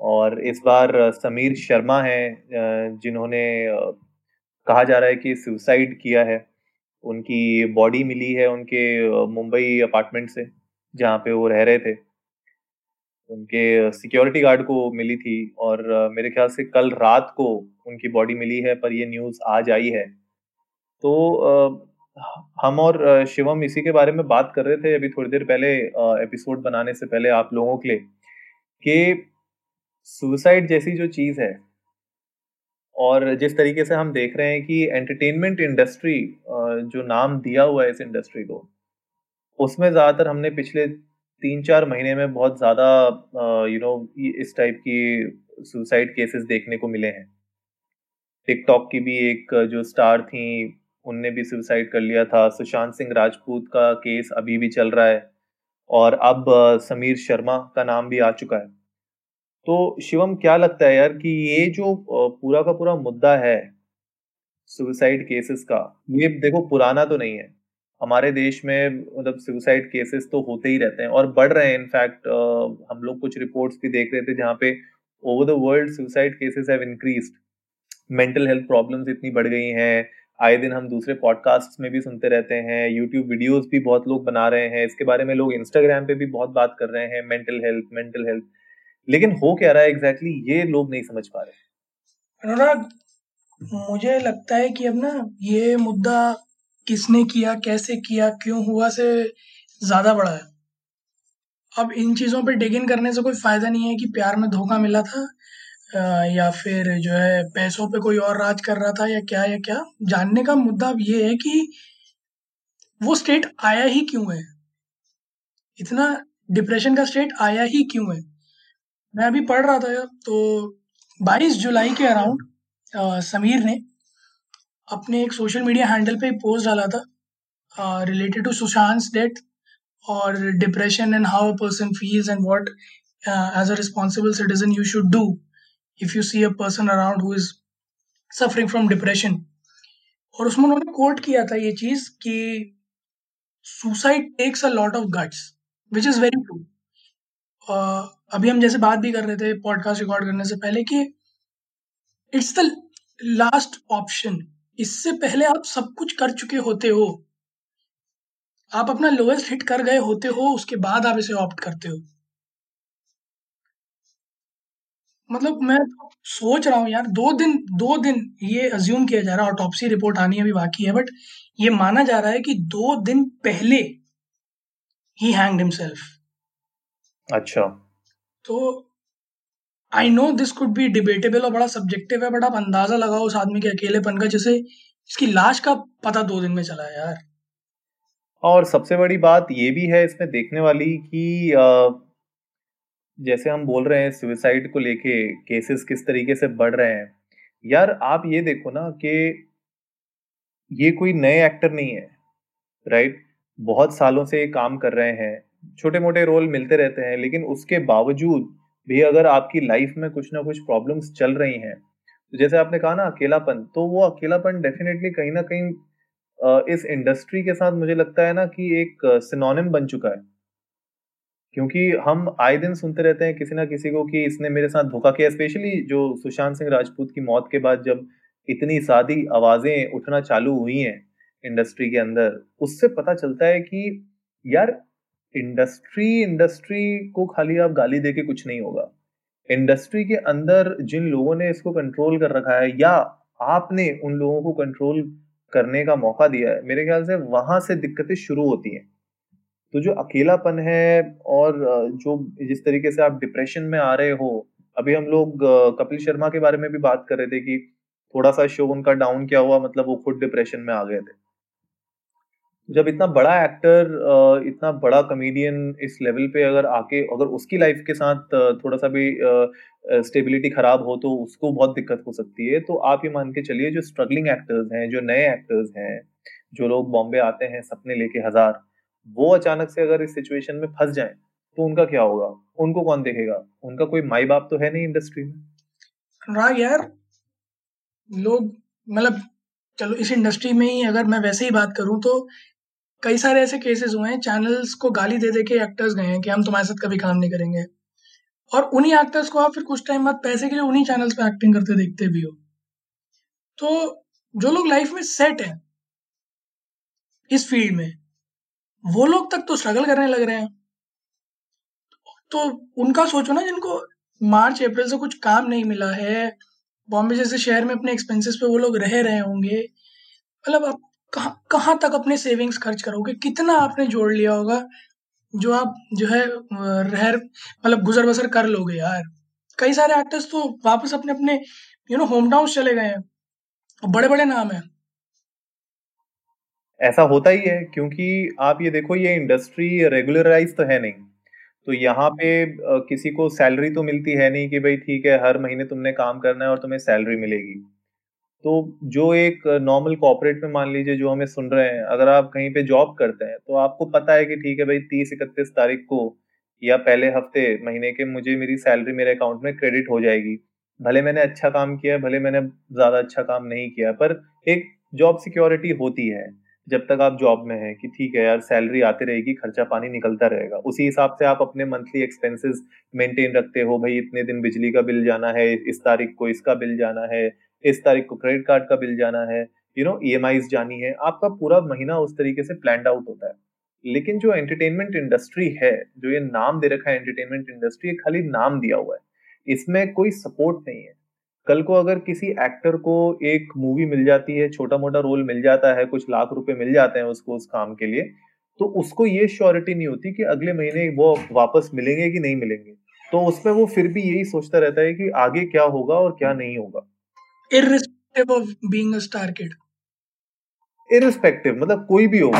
और इस बार समीर शर्मा हैं जिन्होंने कहा जा रहा है कि सुसाइड किया है। उनकी बॉडी मिली है उनके मुंबई अपार्टमेंट से, जहाँ पे वो रह रहे थे। उनके सिक्योरिटी गार्ड को मिली थी और मेरे ख्याल से कल रात को उनकी बॉडी मिली है, पर ये न्यूज़ आज आई है। तो हम और शिवम इसी के बारे में बात कर रहे थे अभी थोड़ी देर पहले एपिसोड बनाने से पहले आप लोगों के लिए कि सुसाइड जैसी जो चीज़ है और जिस तरीके से हम देख रहे हैं कि एंटरटेनमेंट इंडस्ट्री जो नाम दिया हुआ है इस इंडस्ट्री को, उसमें ज़्यादातर हमने पिछले तीन चार महीने में बहुत ज़्यादा यू नो इस टाइप की सुसाइड केसेस देखने को मिले हैं। टिकटॉक की भी एक जो स्टार थी, उनने भी सुसाइड कर लिया था। सुशांत सिंह राजपूत का केस अभी भी चल रहा है और अब समीर शर्मा का नाम भी आ चुका है। तो शिवम, क्या लगता है यार कि ये जो पूरा का पूरा मुद्दा है सुसाइड केसेस का, ये देखो पुराना तो नहीं है। हमारे देश में मतलब सुसाइड केसेस तो होते ही रहते हैं और बढ़ रहे हैं। इनफैक्ट हम लोग कुछ रिपोर्ट्स भी देख रहे थे जहाँ पे over the world suicide cases have increased mental health problems इतनी बढ़ गई हैं। आए दिन हम दूसरे पॉडकास्ट में भी सुनते रहते हैं। यूट्यूब वीडियोस भी बहुत लोग बना रहे हैं। इसके बारे में लोग इंस्टाग्राम पे भी बहुत बात कर रहे हैं। मेंटल हेल्थ मेंटल हेल्थ लेकिन हो क्या रहा है एग्जैक्टली exactly? ये लोग नहीं समझ पा रहे। अनुराग, मुझे लगता है कि अब ना ये मुद्दा किसने किया, कैसे किया, क्यों हुआ से ज़्यादा बड़ा है। अब इन चीज़ों पे डिग इन करने से कोई फ़ायदा नहीं है कि प्यार में धोखा मिला था या फिर जो है पैसों पे कोई और राज कर रहा था, या क्या या क्या। जानने का मुद्दा अब ये है कि वो स्टेट आया ही क्यों है? इतना डिप्रेशन का स्टेट आया ही क्यों है? मैं अभी पढ़ रहा था यार तो 22 जुलाई के अराउंड समीर ने अपने एक सोशल मीडिया हैंडल पे पोस्ट डाला था रिलेटेड टू सुशांत डेथ और depression and how a person feels and what as a responsible citizen you should do if you see a person around who is suffering from depression और उसमें उन्होंने quote किया था ये चीज़ कि suicide takes a lot of guts which is very true अभी हम जैसे बात भी कर रहे थे पॉडकास्ट रिकॉर्ड करने से पहले कि इट्स द लास्ट ऑप्शन इससे पहले आप सब कुछ कर चुके होते हो। आप अपना लोएस्ट हिट कर गए होते हो, उसके बाद आप इसे ऑप्ट करते हो। मतलब मैं सोच रहा हूँ यार, दो दिन दो दिन ये अज्यूम किया जा रहा है ऑटोप्सी रिपोर्ट आनी अभी बाकी है बट ये माना जा रहा है कि दो दिन पहले ही हैंग्ड हिमसेल्फ अच्छा। तो I know this could be debatable और बड़ा सब्जेक्टिव है बट आप अंदाज़ा लगाओ उस आदमी के अकेलेपन का, जैसे इसकी लाश का पता दो दिन में चला है यार। और सबसे बड़ी बात ये भी है इसमें देखने वाली कि जैसे हम बोल रहे हैं सुसाइड को लेके केसेस किस तरीके से बढ़ रहे हैं। यार आप ये देखो ना कि ये कोई नए एक्टर नहीं है राइट बहुत सालों से ये काम कर रहे हैं। छोटे मोटे रोल मिलते रहते हैं, लेकिन उसके बावजूद भी अगर आपकी लाइफ में कुछ ना कुछ प्रॉब्लम्स चल रही हैं तो जैसे आपने कहा ना अकेलापन तो वो अकेलापन डेफिनेटली कहीं ना कहीं इस इंडस्ट्री के साथ मुझे लगता है ना कि एक सिनोनिम बन चुका है। क्योंकि हम आए दिन सुनते रहते हैं किसी ना किसी को कि इसने मेरे साथ धोखा किया स्पेशली जो सुशांत सिंह राजपूत की मौत के बाद जब इतनी सादी आवाज़ें उठना चालू हुई हैं इंडस्ट्री के अंदर, उससे पता चलता है कि यार इंडस्ट्री इंडस्ट्री को खाली आप गाली देके कुछ नहीं होगा। इंडस्ट्री के अंदर जिन लोगों ने इसको कंट्रोल कर रखा है या आपने उन लोगों को कंट्रोल करने का मौका दिया है, मेरे ख्याल से वहाँ से दिक्कतें शुरू होती हैं। तो जो अकेलापन है और जो जिस तरीके से आप डिप्रेशन में आ रहे हो, अभी हम लोग कपिल शर्मा के बारे में भी बात कर रहे थे कि थोड़ा सा शो उनका डाउन क्या हुआ मतलब वो खुद डिप्रेशन में आ गए थे। जब इतना बड़ा एक्टर इतना बड़ा कमेडियन इस लेवल पे अगर आके, अगर उसकी लाइफ के साथ थोड़ा सा भी स्टेबिलिटी खराब हो तो उसको बहुत दिक्कत हो सकती है। तो आप ये मान के चलिए, जो स्ट्रगलिंग एक्टर्स हैं, जो नए एक्टर्स हैं, जो लोग बॉम्बे आते हैं, सपने लेके हज़ार, वो अचानक से अगर इस सिचुएशन में फंस जाए तो उनका क्या होगा? उनको कौन देखेगा? उनका कोई माई बाप तो है नहीं इंडस्ट्री में। राग यार, लोग मतलब चलो, इस इंडस्ट्री में ही अगर मैं वैसे ही बात करूँ तो कई सारे ऐसे केसेस हुए हैं चैनल्स को गाली दे दे के एक्टर्स गए हैं कि हम तुम्हारे साथ कभी काम नहीं करेंगे। और उन्हीं एक्टर्स को आप फिर कुछ टाइम बाद पैसे के लिए उन्हीं चैनल्स पे एक्टिंग करते देखते भी हो। तो जो लोग लाइफ में सेट हैं, इस फ़ील्ड में, वो लोग तक तो स्ट्रगल करने लग रहे हैं। तो उनका सोचो ना, जिनको मार्च, अप्रैल से कुछ काम नहीं मिला है, बॉम्बे जैसे शहर में अपने एक्सपेंसेस पे वो लोग रह रहे होंगे मतलब आप कहाँ कहाँ तक अपने सेविंग्स खर्च करोगे? कितना आपने जोड़ लिया होगा जो आप जो है रह मतलब गुजर बसर कर लोगे यार। कई सारे एक्टर्स तो वापस अपने अपने यू नो होम टाउन चले गए हैं। बड़े बड़े नाम हैं। ऐसा होता ही है क्योंकि आप ये देखो, ये इंडस्ट्री रेगुलराइज तो है नहीं। तो यहाँ पे किसी को सैलरी तो मिलती है नहीं कि भाई, ठीक है, हर महीने तुमने काम करना है और तुम्हें सैलरी मिलेगी। तो जो एक नॉर्मल कॉपरेट में मान लीजिए जो हमें सुन रहे हैं, अगर आप कहीं पे जॉब करते हैं तो आपको पता है कि ठीक है भाई, तीस, इकतीस तारीख को या पहले हफ़्ते, महीने के मुझे मेरी सैलरी मेरे अकाउंट में क्रेडिट हो जाएगी। भले मैंने अच्छा काम किया भले मैंने ज़्यादा अच्छा काम नहीं किया पर एक जॉब सिक्योरिटी होती है, जब तक आप जॉब में हैं कि ठीक है यार सैलरी आती रहेगी, खर्चा पानी निकलता रहेगा। उसी हिसाब से आप अपने मंथली एक्सपेंसेस मेंटेन रखते हो, भाई, इतने दिन बिजली का बिल जाना है, इस तारीख को इसका बिल जाना है इस तारीख को क्रेडिट कार्ड का बिल जाना है यू नो ई जानी है, आपका पूरा महीना उस तरीके से प्लान आउट होता है। लेकिन जो एंटरटेनमेंट इंडस्ट्री है, जो ये नाम दे रखा है एंटरटेनमेंट इंडस्ट्री खाली नाम दिया हुआ है। इसमें कोई सपोर्ट नहीं है। कल को अगर किसी एक्टर को एक मूवी मिल जाती है छोटा मोटा रोल मिल जाता है, कुछ लाख रुपए मिल जाते हैं उसको, उस काम के लिए तो उसको ये श्योरिटी नहीं होती कि अगले महीने वो वापस मिलेंगे कि नहीं मिलेंगे। तो उसमें वो फिर भी यही सोचता रहता है कि आगे क्या होगा और क्या नहीं होगा। Irrespective of being a star kid. Irrespective मतलब कोई भी हो।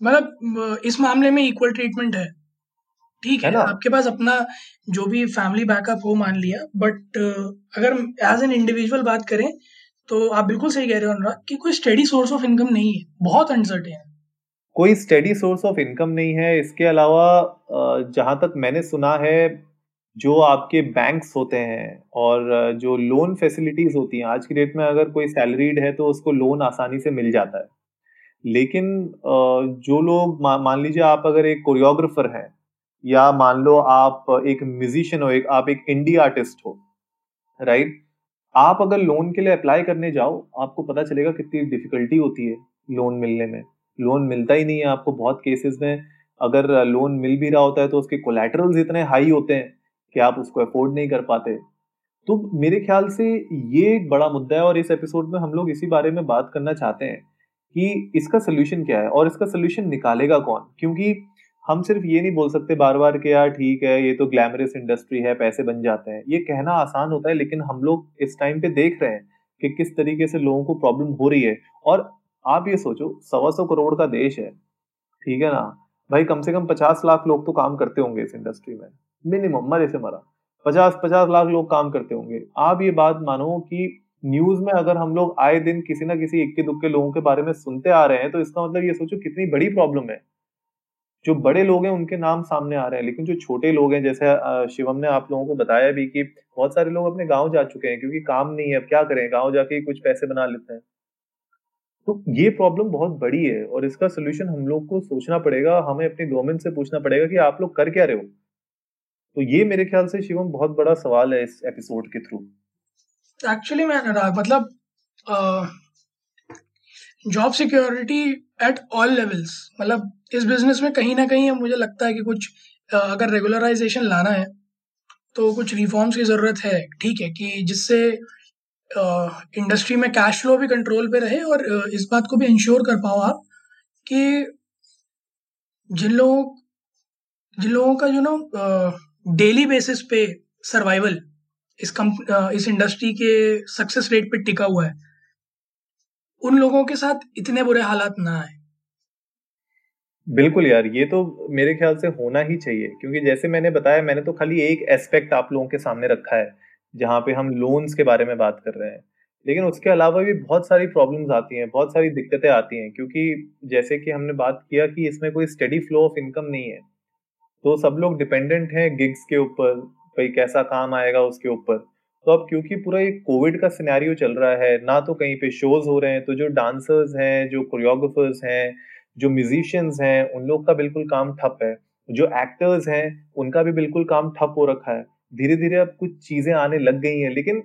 मतलब इस मामले में इक्वल ट्रीटमेंट है। ठीक है, है आपके पास अपना जो भी फैमिली बैकअप हो मान लिया बट अगर एज एन इंडिविजुअल बात करें तो आप बिल्कुल सही कह रहे हो अनुराग कि कोई स्टेडी सोर्स ऑफ़ इनकम नहीं है। बहुत अनसर्टेन है। कोई स्टेडी सोर्स ऑफ़ इनकम नहीं है। इसके अलावा जहाँ तक मैंने सुना है जो आपके बैंक्स होते हैं और जो लोन फैसिलिटीज़ होती हैं, आज की डेट में अगर कोई सैलरीड है तो उसको लोन आसानी से मिल जाता है। लेकिन जो लोग मान लीजिए आप अगर एक कोरियोग्राफर हैं या मान लो आप एक म्यूजिशियन हो, एक, आप एक इंडी आर्टिस्ट हो राइट आप अगर लोन के लिए अप्लाई करने जाओ, आपको पता चलेगा कितनी डिफिकल्टी होती है लोन मिलने में। लोन मिलता ही नहीं है आपको बहुत केसेस में। अगर लोन मिल भी रहा होता है तो उसके कोलेटरल्स इतने हाई होते हैं कि आप उसको अफोर्ड नहीं कर पाते। तो मेरे ख्याल से ये एक बड़ा मुद्दा है और इस एपिसोड में हम लोग इसी बारे में बात करना चाहते हैं कि इसका सोल्यूशन क्या है और इसका सोल्यूशन निकालेगा कौन? क्योंकि हम सिर्फ़ ये नहीं बोल सकते बार बार कि यार ठीक है, ये तो ग्लैमरस इंडस्ट्री है, पैसे बन जाते हैं। ये कहना आसान होता है लेकिन हम लोग इस टाइम पे देख रहे हैं कि किस तरीके से लोगों को प्रॉब्लम हो रही है। और आप ये सोचो, सवा सौ करोड़ का देश है, ठीक है ना? भाई कम से कम पचास लाख लोग तो काम करते होंगे इस इंडस्ट्री में। मिनिमम, मरे से मरा। पचास पचास लाख लोग काम करते होंगे। आप ये बात मानो कि न्यूज़ में अगर हम लोग आए दिन किसी ना किसी इक्के दुक्के लोगों के बारे में सुनते आ रहे हैं तो इसका मतलब ये सोचो कितनी बड़ी प्रॉब्लम है। जो बड़े लोग हैं, उनके नाम सामने आ रहे हैं, लेकिन जो छोटे लोग हैं, जैसे शिवम ने आप लोगों को बताया भी कि बहुत सारे लोग अपने गाँव जा चुके हैं, क्योंकि काम नहीं है, अब क्या करें, गाँव जाके कुछ पैसे बना लेते हैं। तो ये प्रॉब्लम बहुत बड़ी है, और इसका सोल्यूशन हम लोग को सोचना पड़ेगा, हमें अपनी गवर्नमेंट से पूछना पड़ेगा कि आप लोग कर क्या रहे हो? तो ये मेरे ख्याल से शिवम बहुत बड़ा सवाल है इस एपिसोड के थ्रू। एक्चुअली मैं मतलब job security at all levels मतलब इस बिज़नेस में कहीं ना कहीं मुझे लगता है कि कुछ अगर रेगुलराइजेशन लाना है तो कुछ रिफॉर्म्स की ज़रूरत है, ठीक है, कि जिससे इंडस्ट्री में कैश फ्लो भी कंट्रोल पे रहे और इस बात को भी इंश्योर कर पाओ आप कि जिन लोगों जिन लोगों का यू नो डेली बेसिस पे सर्वाइवल इस कम इस इंडस्ट्री के सक्सेस रेट पे टिका हुआ है। उन लोगों के साथ इतने बुरे हालात ना आए। बिल्कुल यार, ये तो मेरे ख्याल से होना ही चाहिए, क्योंकि जैसे मैंने बताया, मैंने तो खाली एक एस्पेक्ट आप लोगों के सामने रखा है, जहाँ पे हम लोन्स के बारे में बात कर रहे हैं। लेकिन उसके अलावा भी बहुत सारी प्रॉब्लम्स आती हैं, बहुत सारी दिक्कतें आती हैं, क्योंकि जैसे कि हमने बात किया कि इसमें कोई स्टडी फ्लो ऑफ़ इनकम नहीं है। तो सब लोग डिपेंडेंट हैं गिग्स के ऊपर, भाई कैसा काम आएगा उसके ऊपर। तो अब क्योंकि पूरा एक कोविड का सिनेरियो चल रहा है, ना तो कहीं पे शोज़ हो रहे हैं तो जो डांसर्स हैं, जो कोरियोग्राफर्स हैं, जो म्यूजिशियंस हैं, उन लोग का बिल्कुल काम ठप है। जो एक्टर्स हैं, उनका भी बिल्कुल काम ठप हो रखा है। धीरे धीरे अब कुछ चीज़ें आने लग गई हैं, लेकिन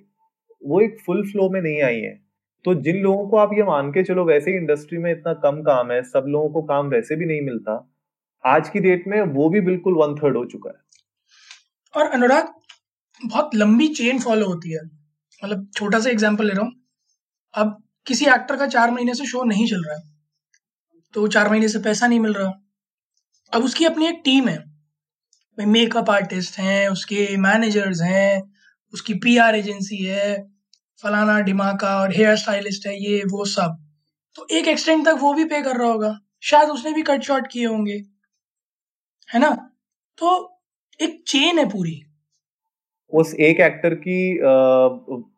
वो एक फुल फ्लो में नहीं आई है। तो जिन लोगों को आप ये मान के चलो, वैसे ही इंडस्ट्री में इतना कम काम है, सब लोगों को काम वैसे भी नहीं मिलता। आज की डेट में वो भी बिल्कुल वन थर्ड हो चुका है। और अनुराग, बहुत लंबी चेन फॉलो होती है। मतलब छोटा सा एग्ज़ाम्पल ले रहा हूँ। अब किसी एक्टर का चार महीने से शो नहीं चल रहा है। तो चार महीने से पैसा नहीं मिल रहा। अब उसकी अपनी एक टीम है। भाई मेकअप आर्टिस्ट हैं, उसके मैनेजर्स हैं, उसकी पीआर एजेंसी है, फलाना डिमाका और हेयर स्टाइलिस्ट है, ये, वो सब। तो एक एक्सटेंड तक वो भी पे कर रहा होगा। शायद उसने भी कट शॉट किए होंगे। है ना? तो एक चेन है पूरी। उस एक एक्टर की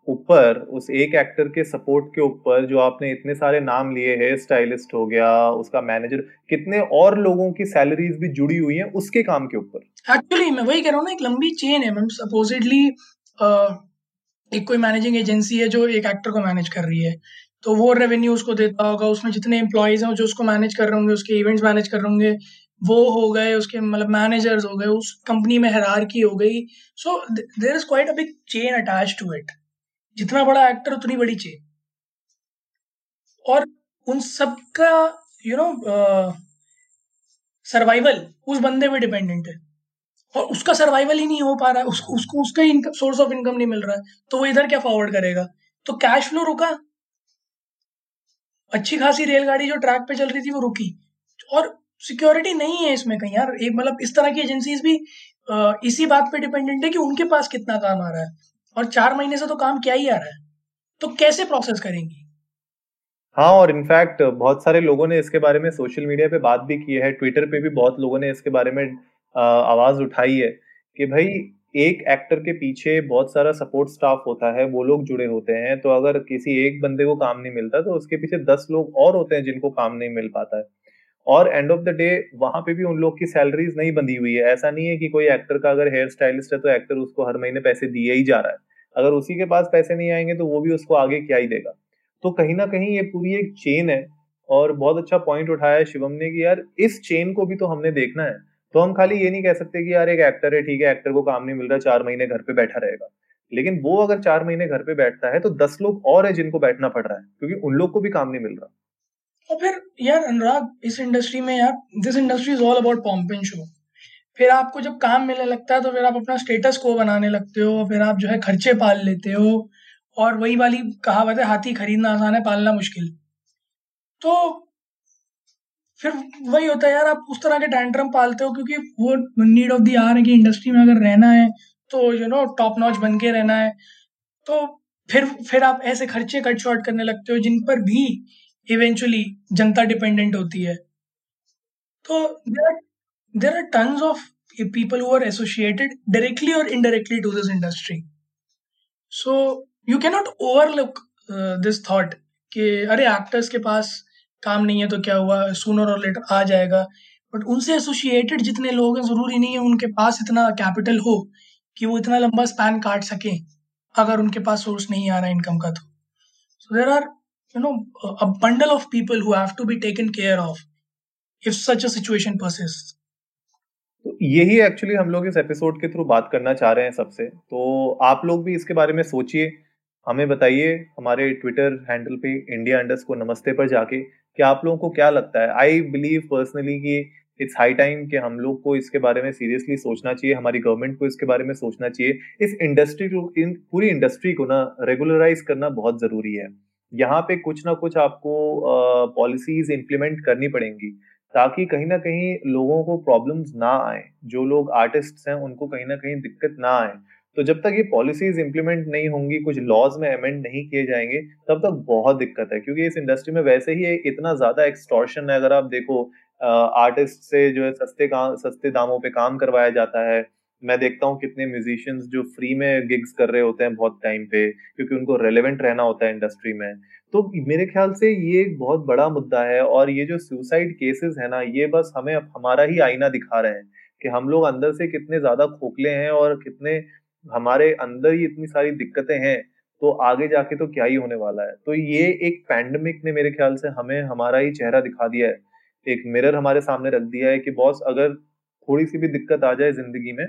ऊपर उस एक एक्टर के सपोर्ट के ऊपर जो आपने इतने सारे नाम लिए हेयर स्टाइलिस्ट हो गया उसका मैनेजर कितने और लोगों की सैलरीज भी जुड़ी हुई हैं उसके काम के ऊपर? एक्चुअली मैं वही कह रहा हूँ ना एक लंबी चेन है। मैम सपोजिटली एक कोई मैनेजिंग एजेंसी है जो एक एक्टर को मैनेज कर रही है। तो वो रेवेन्यू उसको देता होगा उसमें जितने एम्प्लॉयज़ हैं जो उसको मैनेज कर रहे होंगे उसके इवेंट्स मैनेज कर रहे होंगे वो हो गए, उसके मतलब मैनेजर्स हो गए, उस कंपनी में हरार की हो गई। So there is quite a big chain attached to it जितना बड़ा एक्टर उतनी बड़ी चेन और उन सब का यू नो सर्वाइवल उस बंदे पे डिपेंडेंट है। और उसका सर्वाइवल ही नहीं हो पा रहा है। उसको उसको, उसका इनकम सोर्स ऑफ़ इनकम नहीं मिल रहा है। तो वो इधर क्या फॉरवर्ड करेगा? तो कैश फ्लो रुका। अच्छी खासी रेलगाड़ी जो ट्रैक पे चल रही थी, वो रुकी। और सिक्योरिटी नहीं है इसमें कहीं यार। एक मतलब इस तरह की एजेंसीज भी आ, इसी बात पे डिपेंडेंट है कि उनके पास कितना काम आ रहा है। और चार महीने से तो काम क्या ही आ रहा है। तो कैसे प्रोसेस करेंगी? हाँ और इनफैक्ट बहुत सारे लोगों ने इसके बारे में सोशल मीडिया पे बात भी की है। ट्विटर पे भी बहुत लोगों ने इसके बारे में आवाज़ उठाई है कि भाई एक एक्टर के पीछे बहुत सारा सपोर्ट स्टाफ होता है वो लोग जुड़े होते हैं। तो अगर किसी एक बंदे को काम नहीं मिलता तो उसके पीछे दस लोग और होते हैं जिनको काम नहीं मिल पाता है। और एंड ऑफ़ द डे वहाँ पे भी उन लोग की सैलरीज नहीं बंधी हुई है। ऐसा नहीं है कि कोई एक्टर का अगर हेयर स्टाइलिस्ट है तो एक्टर उसको हर महीने पैसे दिए ही जा रहा है। अगर उसी के पास पैसे नहीं आएँगे तो वो भी उसको आगे क्या ही देगा। तो कहीं ना कहीं ये पूरी एक चेन है और बहुत अच्छा पॉइंट उठाया है शिवम ने कि यार, इस चेन को भी तो हमने देखना है। तो हम खाली ये नहीं कह सकते कि यार, एक एक्टर है, ठीक है एक्टर को काम नहीं मिल रहा, चार महीने घर पे बैठा रहेगा। लेकिन वो अगर चार महीने घर पे बैठता है तो दस लोग और है जिनको बैठना पड़ रहा है, क्योंकि उन लोग को भी काम नहीं मिल रहा। और फिर यार अनुराग, इस इंडस्ट्री में यार this industry is all about pomp and show फिर आपको जब काम मिलने लगता है तो फिर आप अपना स्टेटस को बनाने लगते हो, फिर आप जो है खर्चे पाल लेते हो, और वही वाली कहावत है, हाथी खरीदना आसान है, पालना मुश्किल। तो फिर वही होता है यार, आप उस तरह के टैंट्रम पालते हो, क्योंकि वो नीड ऑफ़ दी आर है कि इंडस्ट्री में अगर रहना है तो यू नो टॉप नॉच बन के रहना है। तो फिर फिर आप ऐसे खर्चे कट शॉर्ट करने लगते हो, जिन पर भी इवेंचुअली जनता डिपेंडेंट होती है। तो there are tons of people are associated directly और indirectly to this industry so you cannot overlook this thought कि, अरे एक्टर्स के पास काम नहीं है तो क्या हुआ? सूनर और लेटर आ जाएगा। बट उनसे एसोसिएटेड जितने लोग हैं, ज़रूरी नहीं है उनके पास इतना कैपिटल हो कि वो इतना लंबा स्पैन काट सकें, अगर उनके पास सोर्स नहीं आ रहा इनकम का तो। So there are you know a bundle of people who have to be taken care of if such a situation persist तो यही एक्चुअली हम लोग इस एपिसोड के थ्रू बात करना चाह रहे हैं सबसे। तो आप लोग भी इसके बारे में सोचिए, हमें बताइए हमारे ट्विटर हैंडल पे इंडिया अंडर्स को नमस्ते पर जाके कि आप लोगों को क्या लगता है। आई बिलीव पर्सनली कि इट्स हाई टाइम कि हम लोग को इसके बारे में सीरियसली सोचना चाहिए, हमारी गवर्नमेंट को इसके बारे में सोचना चाहिए। इस इंडस्ट्री को, इन पूरी इंडस्ट्री को ना रेगुलराइज करना बहुत ज़रूरी है। यहाँ पे कुछ ना कुछ आपको पॉलिसीज़ इंप्लीमेंट करनी पड़ेंगी, ताकि कहीं ना कहीं लोगों को प्रॉब्लम्स ना आए, जो लोग आर्टिस्ट हैं, उनको कहीं ना कहीं दिक्कत ना आए। तो जब तक ये पॉलिसीज़ इंप्लीमेंट नहीं होंगी, कुछ लॉज में अमेंड नहीं किए जाएँगे, तब तक बहुत दिक्कत है, क्योंकि इस इंडस्ट्री में वैसे ही इतना ज़्यादा एक्सटॉर्शन है। अगर आप देखो आर्टिस्ट से जो है सस्ते काम सस्ते दामों पे काम करवाया जाता है मैं देखता हूँ कितने म्यूजिशियंस जो फ्री में गिग्स कर रहे होते हैं बहुत टाइम पे, क्योंकि उनको रेलेवेंट रहना होता है इंडस्ट्री में। तो मेरे ख्याल से ये एक बहुत बड़ा मुद्दा है और ये जो सुसाइड केसेस है ना, ये बस हमें हमारा ही आईना दिखा रहे हैं कि हम लोग अंदर से कितने ज़्यादा खोखले हैं और कितने हमारे अंदर ही इतनी सारी दिक्कतें हैं तो आगे जाके तो क्या ही होने वाला है। तो ये एक पैंडमिक ने मेरे ख्याल से हमें हमारा ही चेहरा दिखा दिया है। एक मिरर हमारे सामने रख दिया है कि बॉस अगर थोड़ी सी भी दिक्कत आ जाए ज़िंदगी में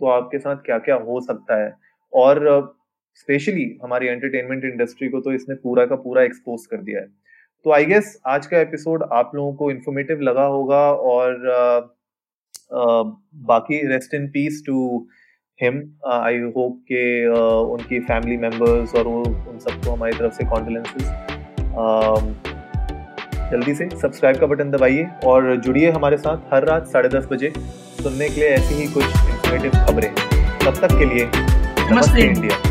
तो आपके साथ क्या क्या हो सकता है? और स्पेशली हमारी एंटरटेनमेंट इंडस्ट्री को तो इसने पूरा का पूरा एक्सपोज कर दिया है। तो आई गेस आज का एपिसोड आप लोगों को इन्फॉर्मेटिव लगा होगा और बाकी rest in peace to him I hope के उनकी फैमिली मेंबर्स और उन सबको हमारी तरफ़ से कॉन्डोलेंसेस जल्दी से सब्सक्राइब का बटन दबाइए और जुड़िए हमारे साथ हर रात साढ़े दस बजे। सुनने के लिए ऐसी ही कुछ इन्फॉर्मेटिव खबरें। तब तक के लिए नमस्ते। इंडिया।